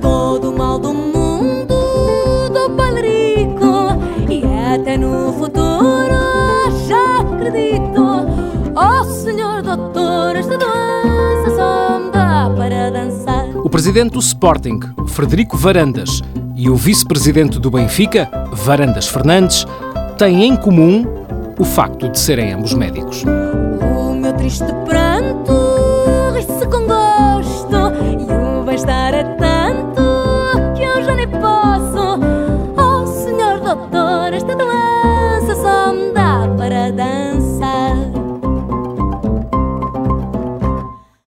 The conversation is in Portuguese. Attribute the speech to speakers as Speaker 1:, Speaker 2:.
Speaker 1: Todo mal do mundo do palerico e até no futuro já acredito. Oh senhor doutor, esta
Speaker 2: presidente do Sporting, Frederico Varandas, e o vice-presidente do Benfica, Varandas Fernandes, têm em comum o facto de serem ambos médicos.
Speaker 1: O meu triste pranto